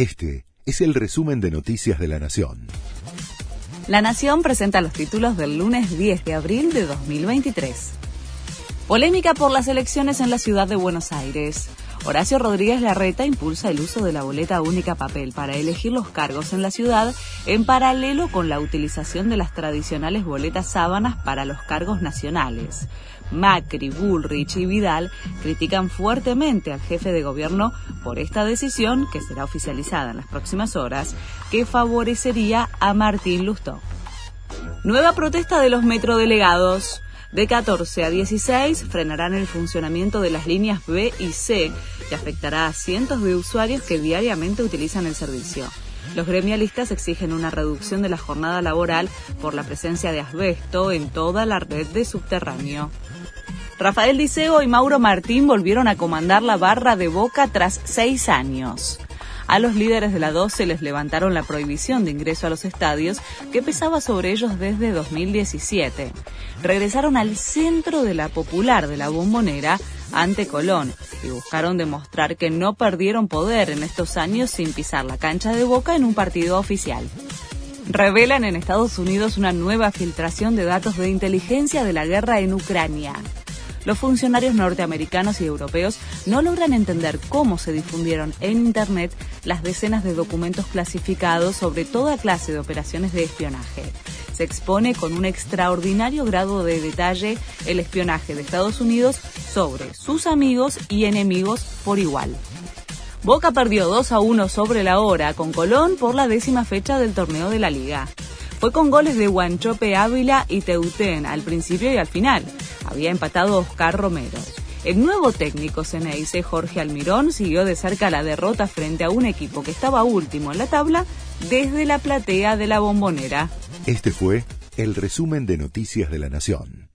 Este es el resumen de Noticias de la Nación. La Nación presenta los títulos del lunes 10 de abril de 2023. Polémica por las elecciones en la ciudad de Buenos Aires. Horacio Rodríguez Larreta impulsa el uso de la boleta única papel para elegir los cargos en la ciudad en paralelo con la utilización de las tradicionales boletas sábanas para los cargos nacionales. Macri, Bullrich y Vidal critican fuertemente al jefe de gobierno por esta decisión, que será oficializada en las próximas horas, que favorecería a Martín Lustó. Nueva protesta de los metrodelegados. De 14 a 16 frenarán el funcionamiento de las líneas B y C, que afectará a cientos de usuarios que diariamente utilizan el servicio. Los gremialistas exigen una reducción de la jornada laboral por la presencia de asbesto en toda la red de subterráneo. Rafael Diceo y Mauro Martín volvieron a comandar la barra de Boca tras seis años. A los líderes de la 12 les levantaron la prohibición de ingreso a los estadios que pesaba sobre ellos desde 2017. Regresaron al centro de la popular de la bombonera ante Colón y buscaron demostrar que no perdieron poder en estos años sin pisar la cancha de boca en un partido oficial revelan en Estados Unidos una nueva filtración de datos de inteligencia de la guerra en Ucrania los funcionarios norteamericanos y europeos no logran entender cómo se difundieron en Internet las decenas de documentos clasificados sobre toda clase de operaciones de espionaje. Se expone con un extraordinario grado de detalle el espionaje de Estados Unidos sobre sus amigos y enemigos por igual. Boca perdió 2 a 1 sobre la hora con Colón por la décima fecha del torneo de la liga. Fue con goles de Guanchope Ávila y Teutén al principio y al final había empatado Oscar Romero. El nuevo técnico Ceneice, Jorge Almirón, siguió de cerca la derrota frente a un equipo que estaba último en la tabla desde la platea de la bombonera. Este fue el resumen de Noticias de la Nación.